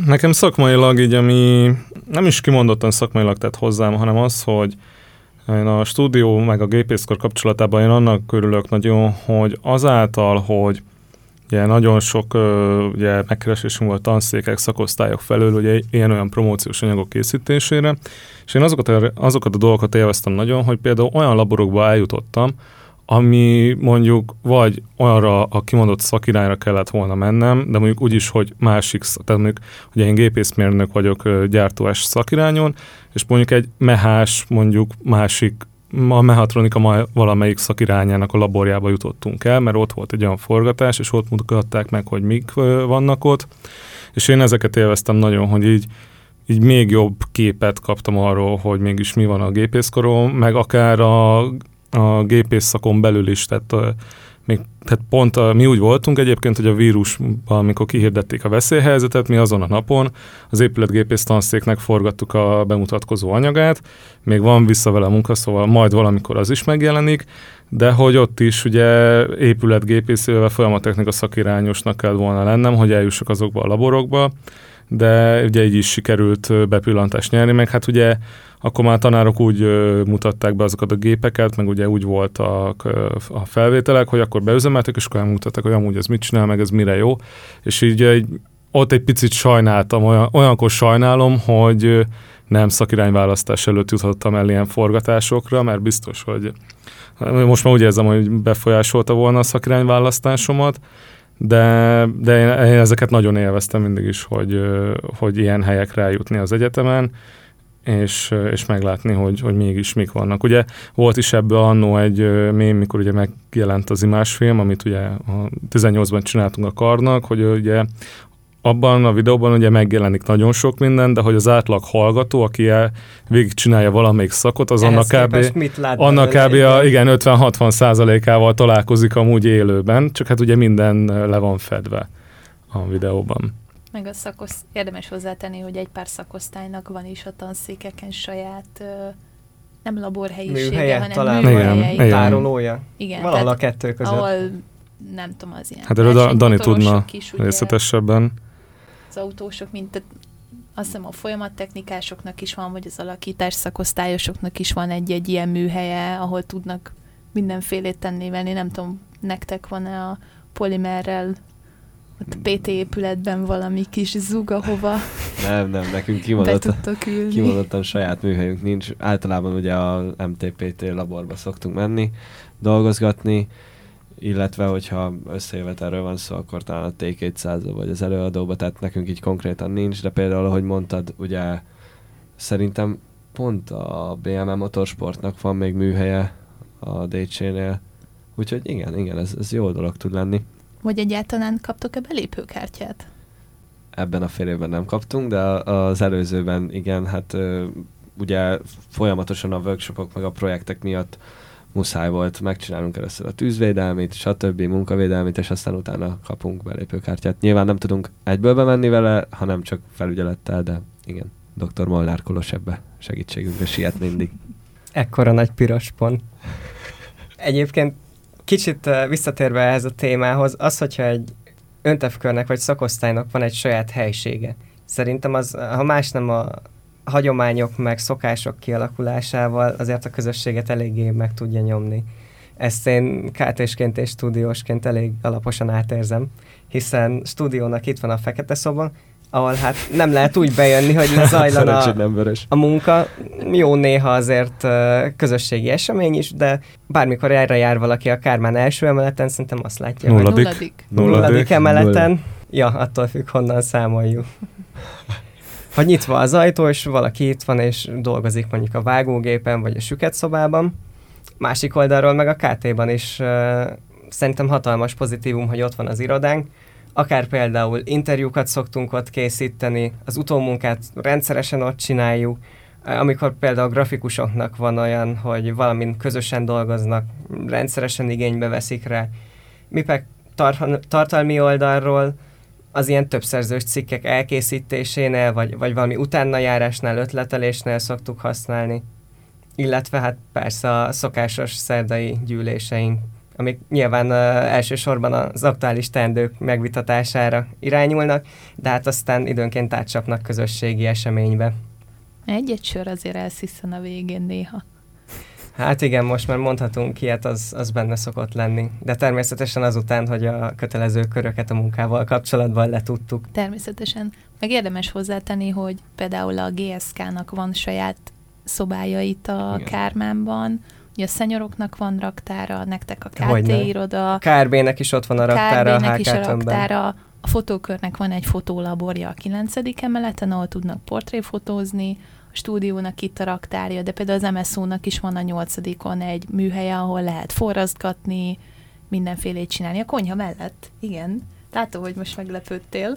Nekem szakmailag így, ami nem is kimondottan szakmailag tett hozzám, hanem az, hogy én a stúdió meg a gépészkor kapcsolatában én annak körülök nagyon, hogy azáltal, hogy ugye nagyon sok ugye, megkeresésünk volt tanszékek, szakosztályok felől, ugye ilyen-olyan promóciós anyagok készítésére, és én azokat azokat a dolgokat élveztem nagyon, hogy például olyan laborokba eljutottam, ami mondjuk vagy olyanra a kimondott szakirányra kellett volna mennem, de mondjuk úgy is, hogy másik, tehát mondjuk, hogy én gépészmérnök vagyok gyártós szakirányon, és mondjuk egy mehás, mondjuk másik a mehatronika valamelyik szakirányának a laborjába jutottunk el, mert ott volt egy olyan forgatás, és ott mutatták meg, hogy mik vannak ott, és én ezeket élveztem nagyon, hogy így, így még jobb képet kaptam arról, hogy mégis mi van a gépészkorom, meg akár a a gépész szakon belül is, tehát, a, még, tehát pont a, mi úgy voltunk egyébként, hogy a vírus, amikor kihirdették a veszélyhelyzetet, mi azon a napon az épületgépész tanszéknek forgattuk a bemutatkozó anyagát, még van vissza vele munka, szóval majd valamikor az is megjelenik, de hogy ott is ugye épületgépész, illetve folyamatechnika szakirányosnak kell volna lennem, hogy eljussak azokba a laborokba, de ugye így is sikerült bepillantást nyerni, meg hát ugye akkor már a tanárok úgy mutatták be azokat a gépeket, meg ugye úgy voltak a felvételek, hogy akkor beüzemeltek, és akkor elmutatták, hogy amúgy ez mit csinál, meg ez mire jó. És így egy, ott egy picit sajnáltam, olyan, olyankor sajnálom, hogy nem szakirányválasztás előtt jutottam el ilyen forgatásokra, mert biztos, hogy most már úgy érzem, hogy befolyásolta volna a szakirányválasztásomat, de, de én, én ezeket nagyon élveztem mindig is, hogy, hogy ilyen helyekre eljutni az egyetemen, és, és meglátni, hogy, hogy mégis mik vannak. Ugye volt is ebből annó egy mém, mikor ugye megjelent az imásfilm, amit ugye a 18-ban csináltunk a karnak, hogy ugye abban a videóban ugye megjelenik nagyon sok minden, de hogy az átlag hallgató, aki el, csinálja valamelyik szakot, az annak kb. Annak kb. A, igen, 50-60 százalékával találkozik amúgy élőben, csak hát ugye minden le van fedve a videóban. Meg a szakosz, érdemes hozzátenni, hogy egy pár szakosztálynak van is a tanszékeken saját nem laborhelyisége, műhelye, hanem talán műhelye. Igen, tárolója. Igen. Valahol a kettő között. Ahol nem tudom, az ilyen. Hát erről Dani tudna is, ugye, részletesebben. Az autósok, mint azt hiszem a folyamattechnikásoknak is van, vagy az alakítás szakosztályosoknak is van egy-egy ilyen műhelye, ahol tudnak mindenfélét tenni venni. Nem tudom, nektek van-e a polimerrel ott a PT épületben valami kis zug, ahova Nem, nem, nekünk kimondottan, kimondottan saját műhelyünk nincs. Általában ugye a MTPT laborba szoktunk menni, dolgozgatni, illetve hogyha összejövetelről van szó, akkor talán a T200 vagy az előadóba, tehát nekünk így konkrétan nincs, de például, ahogy mondtad, ugye szerintem pont a BMM Motorsportnak van még műhelye a DC-nél. Úgyhogy igen, igen, ez, ez jó dolog tud lenni. Vagy egyáltalán kaptok-e belépőkártyát? Ebben a fél évben nem kaptunk, de az előzőben igen, hát ugye folyamatosan a workshopok meg a projektek miatt muszáj volt, megcsinálunk először a tűzvédelmit, stb. munkavédelmit, és aztán utána kapunk belépőkártyát. Nyilván nem tudunk egyből bemenni vele, hanem csak felügyelettel, de igen, dr. Molnár Kolos ebbe segítségünkre siet mindig. Ekkora nagy piros pont. Egyébként kicsit visszatérve ehhez a témához, az, hogyha egy öntevkörnek vagy szakosztálynak van egy saját helysége. Szerintem az, ha más nem a hagyományok meg szokások kialakulásával azért a közösséget eléggé meg tudja nyomni. Ezt én kt és stúdiósként elég alaposan átérzem, hiszen stúdiónak itt van a fekete szoba, ahol hát nem lehet úgy bejönni, hogy ne zajlana a, a munka. Jó néha azért közösségi esemény is, de bármikor erre jár valaki a Kármán első emeleten, szerintem azt látja, nulladik. hogy nulladik, nulladik emeleten. Nulladik. Ja, attól függ, honnan számoljuk. Ha nyitva az ajtó, és valaki itt van, és dolgozik mondjuk a vágógépen, vagy a süket szobában. Másik oldalról meg a KT-ban is uh, szerintem hatalmas pozitívum, hogy ott van az irodánk, akár például interjúkat szoktunk ott készíteni, az utómunkát rendszeresen ott csináljuk, amikor például a grafikusoknak van olyan, hogy valamin közösen dolgoznak, rendszeresen igénybe veszik rá. Mi meg tar- tartalmi oldalról az ilyen többszerzős cikkek elkészítésénél, vagy, vagy valami utánajárásnál, ötletelésnél szoktuk használni. Illetve hát persze a szokásos szerdai gyűléseink amik nyilván uh, elsősorban az aktuális teendők megvitatására irányulnak, de hát aztán időnként átcsapnak közösségi eseménybe. Egy-egy sör azért elsziszen a végén néha. Hát igen, most már mondhatunk ilyet, az, az benne szokott lenni. De természetesen azután, hogy a kötelező köröket a munkával kapcsolatban letudtuk. Természetesen. Meg érdemes hozzátenni, hogy például a GSK-nak van saját szobája itt a igen. Kármánban, Ugye a szenyoroknak van raktára, nektek a KT iroda. KRB-nek is ott van a raktára a is a raktára. A fotókörnek van egy fotólaborja a 9. emeleten, ahol tudnak portréfotózni, stúdiónak itt a raktárja, de például az MSZO-nak is van a 8 egy műhelye, ahol lehet forrasztgatni, mindenfélét csinálni. A konyha mellett, igen. Látom, hogy most meglepődtél.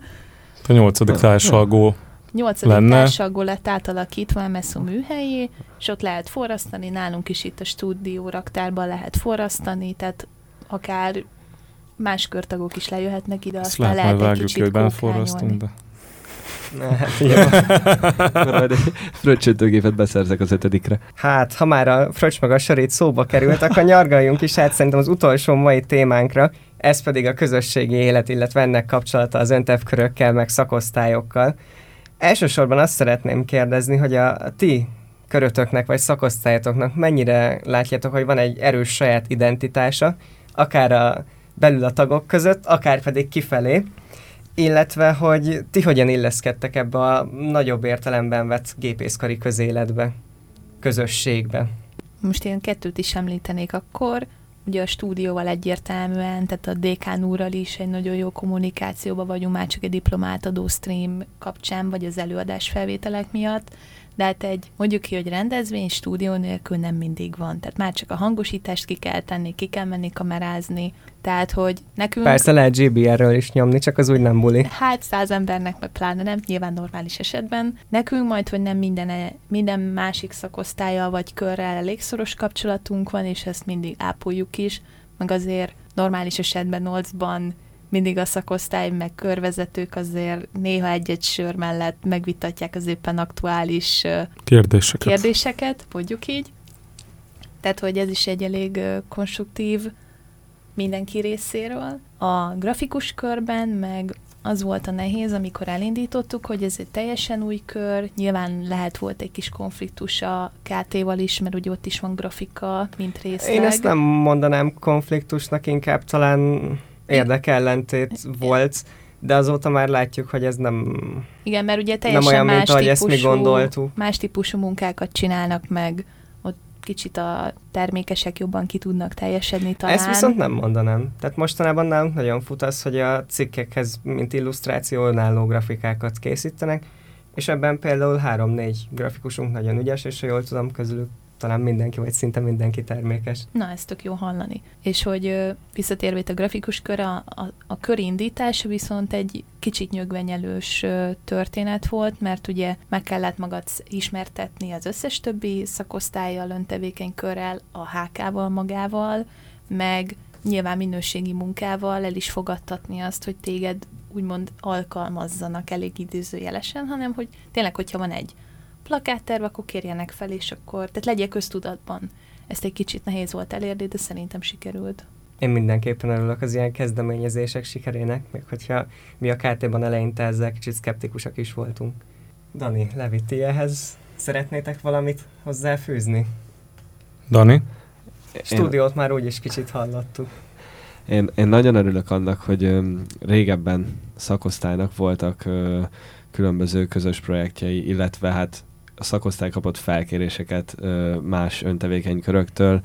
A nyolcadik társalgó nyolcadik társalgó lett átalakítva MSZO műhelyé, és ott lehet forrasztani, nálunk is itt a stúdió raktárban lehet forrasztani, tehát akár más körtagok is lejöhetnek ide, Ezt aztán lehet, lehet egy kicsit forrasztunk, de... Majd egy fröccsöntőgépet beszerzek az ötödikre. Hát, ha már a fröccs meg a sörét szóba került, akkor nyargaljunk is hát szerintem az utolsó mai témánkra, ez pedig a közösségi élet, illetve ennek kapcsolata az öntevkörökkel, meg szakosztályokkal. Elsősorban azt szeretném kérdezni, hogy a ti körötöknek vagy szakosztályotoknak mennyire látjátok, hogy van egy erős saját identitása, akár a belül a tagok között, akár pedig kifelé, illetve hogy ti hogyan illeszkedtek ebbe a nagyobb értelemben vett gépészkari közéletbe, közösségbe. Most én kettőt is említenék akkor, ugye a stúdióval egyértelműen, tehát a DK úrral is egy nagyon jó kommunikációban vagyunk, már csak egy diplomát adó stream kapcsán, vagy az előadás felvételek miatt, de hát egy, mondjuk ki, hogy rendezvény stúdió nélkül nem mindig van. Tehát már csak a hangosítást ki kell tenni, ki kell menni kamerázni, tehát, hogy nekünk... Persze lehet GBR-ről is nyomni, csak az úgy nem buli. Hát száz embernek meg pláne nem, nyilván normális esetben. Nekünk majd, hogy nem minden, minden másik szakosztálya vagy körrel elég szoros kapcsolatunk van, és ezt mindig ápoljuk is, meg azért normális esetben 8-ban mindig a szakosztály, meg körvezetők azért néha egy-egy sör mellett megvitatják az éppen aktuális kérdéseket, kérdéseket mondjuk így. Tehát, hogy ez is egy elég konstruktív mindenki részéről. A grafikus körben meg az volt a nehéz, amikor elindítottuk, hogy ez egy teljesen új kör, nyilván lehet volt egy kis konfliktus a KT-val is, mert ugye ott is van grafika, mint részleg. Én ezt nem mondanám konfliktusnak, inkább talán érdekellentét volt, de azóta már látjuk, hogy ez nem Igen, mert ugye teljesen nem olyan, más, mint, típusú, ezt mi gondoltuk. más típusú munkákat csinálnak meg, ott kicsit a termékesek jobban ki tudnak teljesedni talán. Ezt viszont nem mondanám. Tehát mostanában nálunk nagyon fut az, hogy a cikkekhez, mint illusztráció, önálló grafikákat készítenek, és ebben például három-négy grafikusunk nagyon ügyes, és ha jól tudom, közülük talán mindenki, vagy szinte mindenki termékes. Na, ez tök jó hallani. És hogy visszatérve a grafikus kör, a, a, a kör indítása viszont egy kicsit nyögvenyelős történet volt, mert ugye meg kellett magad ismertetni az összes többi szakosztályjal, öntevékenykörrel, a HK-val magával, meg nyilván minőségi munkával el is fogadtatni azt, hogy téged úgymond alkalmazzanak elég időzőjelesen, hanem hogy tényleg, hogyha van egy plakátterv, akkor kérjenek fel, és akkor, tehát legyek köztudatban. Ezt egy kicsit nehéz volt elérni, de szerintem sikerült. Én mindenképpen örülök az ilyen kezdeményezések sikerének, még hogyha mi a KT-ban eleinte ezzel kicsit szkeptikusak is voltunk. Dani, Levi, ti ehhez szeretnétek valamit hozzáfűzni? Dani? Stúdiót már úgyis kicsit hallottuk. Én, én nagyon örülök annak, hogy ö, régebben szakosztálynak voltak ö, különböző közös projektjei, illetve hát a szakosztály kapott felkéréseket más öntevékenyköröktől.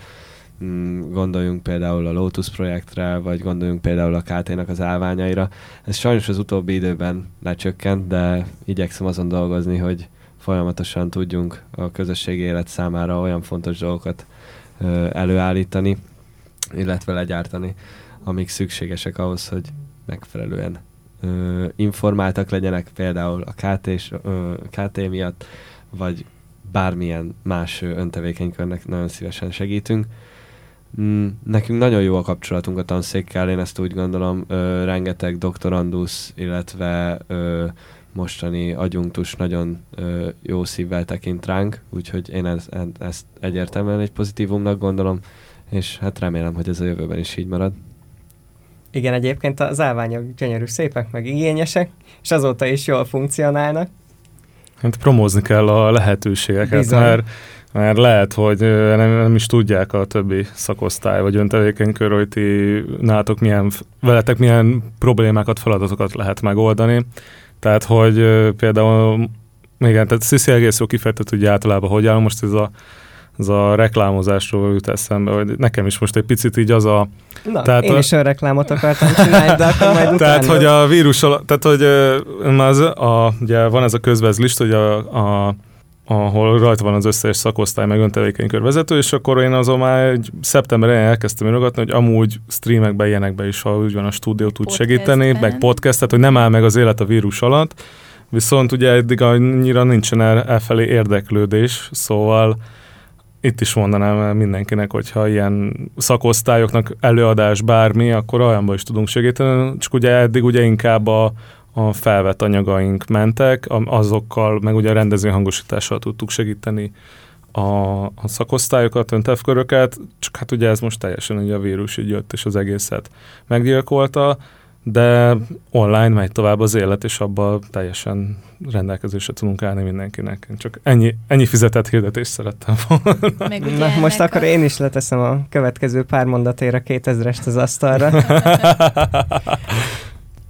Mm, Gondoljunk például a Lotus projektre, vagy gondoljunk például a KT-nak az állványaira. Ez sajnos az utóbbi időben lecsökkent, de igyekszem azon dolgozni, hogy folyamatosan tudjunk a közösségi élet számára olyan fontos dolgokat előállítani, illetve legyártani, amik szükségesek ahhoz, hogy megfelelően informáltak legyenek például a KT, KT miatt, vagy bármilyen más öntevékenykörnek nagyon szívesen segítünk. Mm, nekünk nagyon jó a kapcsolatunk a tanszékkel, én ezt úgy gondolom, ö, rengeteg doktorandusz, illetve ö, mostani agyunktus nagyon ö, jó szívvel tekint ránk, úgyhogy én ez, ezt egyértelműen egy pozitívumnak gondolom, és hát remélem, hogy ez a jövőben is így marad. Igen, egyébként az állványok gyönyörű szépek, meg igényesek, és azóta is jól funkcionálnak. Hát promózni kell a lehetőségeket, Bizony. mert, mert lehet, hogy nem, nem is tudják a többi szakosztály vagy öntevékenykör, hogy ti nálatok milyen, veletek milyen problémákat, feladatokat lehet megoldani. Tehát, hogy például, igen, tehát Sziszi egész jó kifejtett, hogy általában hogy áll most ez a, ez a reklámozásról jut eszembe, hogy nekem is most egy picit így az a, Na, Tehát én a- is önreklámot akartam csinálni, de akkor majd utána. Tehát, hogy a vírus alatt, tehát, hogy az, a, ugye van ez a közvezlist, hogy a, a, ahol rajta van az összes szakosztály, meg öntevékenykör vezető, és akkor én azon már egy szeptember elején elkezdtem írogatni, hogy amúgy streamekbe, ilyenekbe is, ha úgy van a stúdió tud Podcastben. segíteni, meg podcast, tehát hogy nem áll meg az élet a vírus alatt, viszont ugye eddig annyira nincsen el, elfelé érdeklődés, szóval itt is mondanám el mindenkinek, hogyha ilyen szakosztályoknak előadás bármi, akkor olyanban is tudunk segíteni, csak ugye eddig ugye inkább a, a felvett anyagaink mentek, azokkal, meg ugye a rendezőhangosítással tudtuk segíteni a, a szakosztályokat, öntevköröket, csak hát ugye ez most teljesen ugye a vírus így jött, és az egészet meggyilkolta, de online megy tovább az élet, és abban teljesen rendelkezésre tudunk állni mindenkinek. Én csak ennyi, ennyi fizetett hirdetést szerettem volna. Meg ugye Na, most akkor én is leteszem a következő pár mondatér a 2000-est az asztalra.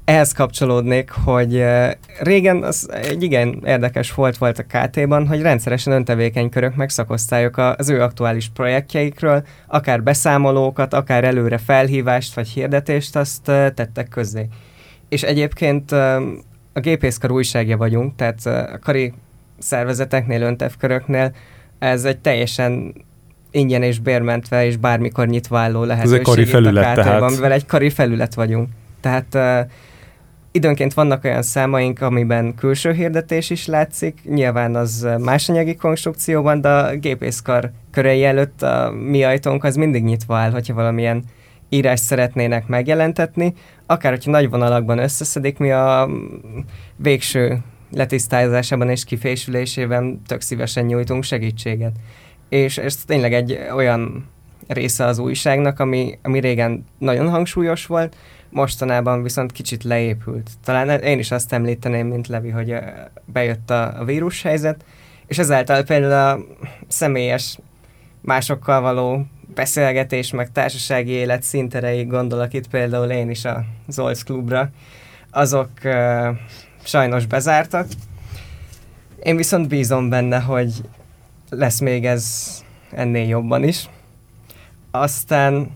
Ehhez kapcsolódnék, hogy eh, régen az egy igen érdekes volt volt a KT-ban, hogy rendszeresen öntevékenykörök meg szakosztályok az ő aktuális projektjeikről, akár beszámolókat, akár előre felhívást vagy hirdetést, azt eh, tettek közzé. És egyébként eh, a gépészkar újságja vagyunk, tehát eh, a kari szervezeteknél, öntevköröknél ez egy teljesen ingyen és bérmentve és bármikor nyitva álló lehetőség kari itt a felület KT-ban, tehát. mivel egy kari felület vagyunk. Tehát uh, időnként vannak olyan számaink, amiben külső hirdetés is látszik, nyilván az más anyagi konstrukcióban, de a gépészkar körei előtt a mi ajtónk az mindig nyitva áll, hogyha valamilyen írást szeretnének megjelentetni, akár hogyha nagy vonalakban összeszedik, mi a végső letisztázásában és kifésülésében tök szívesen nyújtunk segítséget. És ez tényleg egy olyan része az újságnak, ami, ami régen nagyon hangsúlyos volt, mostanában viszont kicsit leépült. Talán én is azt említeném, mint Levi, hogy bejött a, a vírushelyzet, és ezáltal például a személyes másokkal való beszélgetés, meg társasági élet szintereig gondolok itt például én is a Zolc klubra, azok uh, sajnos bezártak. Én viszont bízom benne, hogy lesz még ez ennél jobban is. Aztán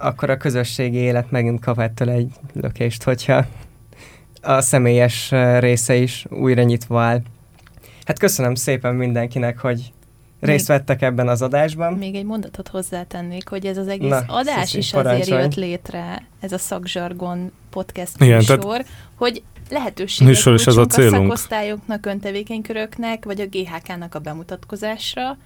akkor a közösségi élet megint kap ettől egy lökést, hogyha a személyes része is újra nyitva áll. Hát köszönöm szépen mindenkinek, hogy részt vettek ebben az adásban. Még egy mondatot hozzátennék, hogy ez az egész Na, adás Sziszi, is azért parancsolj. jött létre, ez a szakzsargon podcast Igen, műsor, tehát- hogy lehetőséget Műsor is ez a célunk. szakosztályoknak, öntevékenyköröknek, vagy a GHK-nak a bemutatkozásra,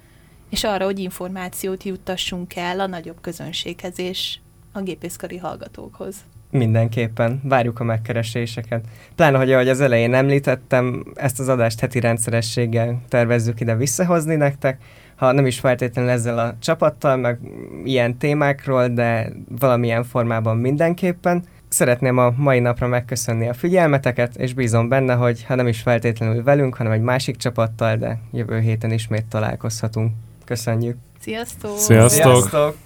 és arra, hogy információt juttassunk el a nagyobb közönséghez és a gépészkari hallgatókhoz. Mindenképpen. Várjuk a megkereséseket. Pláne, hogy ahogy az elején említettem, ezt az adást heti rendszerességgel tervezzük ide visszahozni nektek. Ha nem is feltétlenül ezzel a csapattal, meg ilyen témákról, de valamilyen formában mindenképpen. Szeretném a mai napra megköszönni a figyelmeteket, és bízom benne, hogy ha nem is feltétlenül velünk, hanem egy másik csapattal, de jövő héten ismét találkozhatunk. Köszönjük! Sziasztok! Sziasztok! Sziasztok!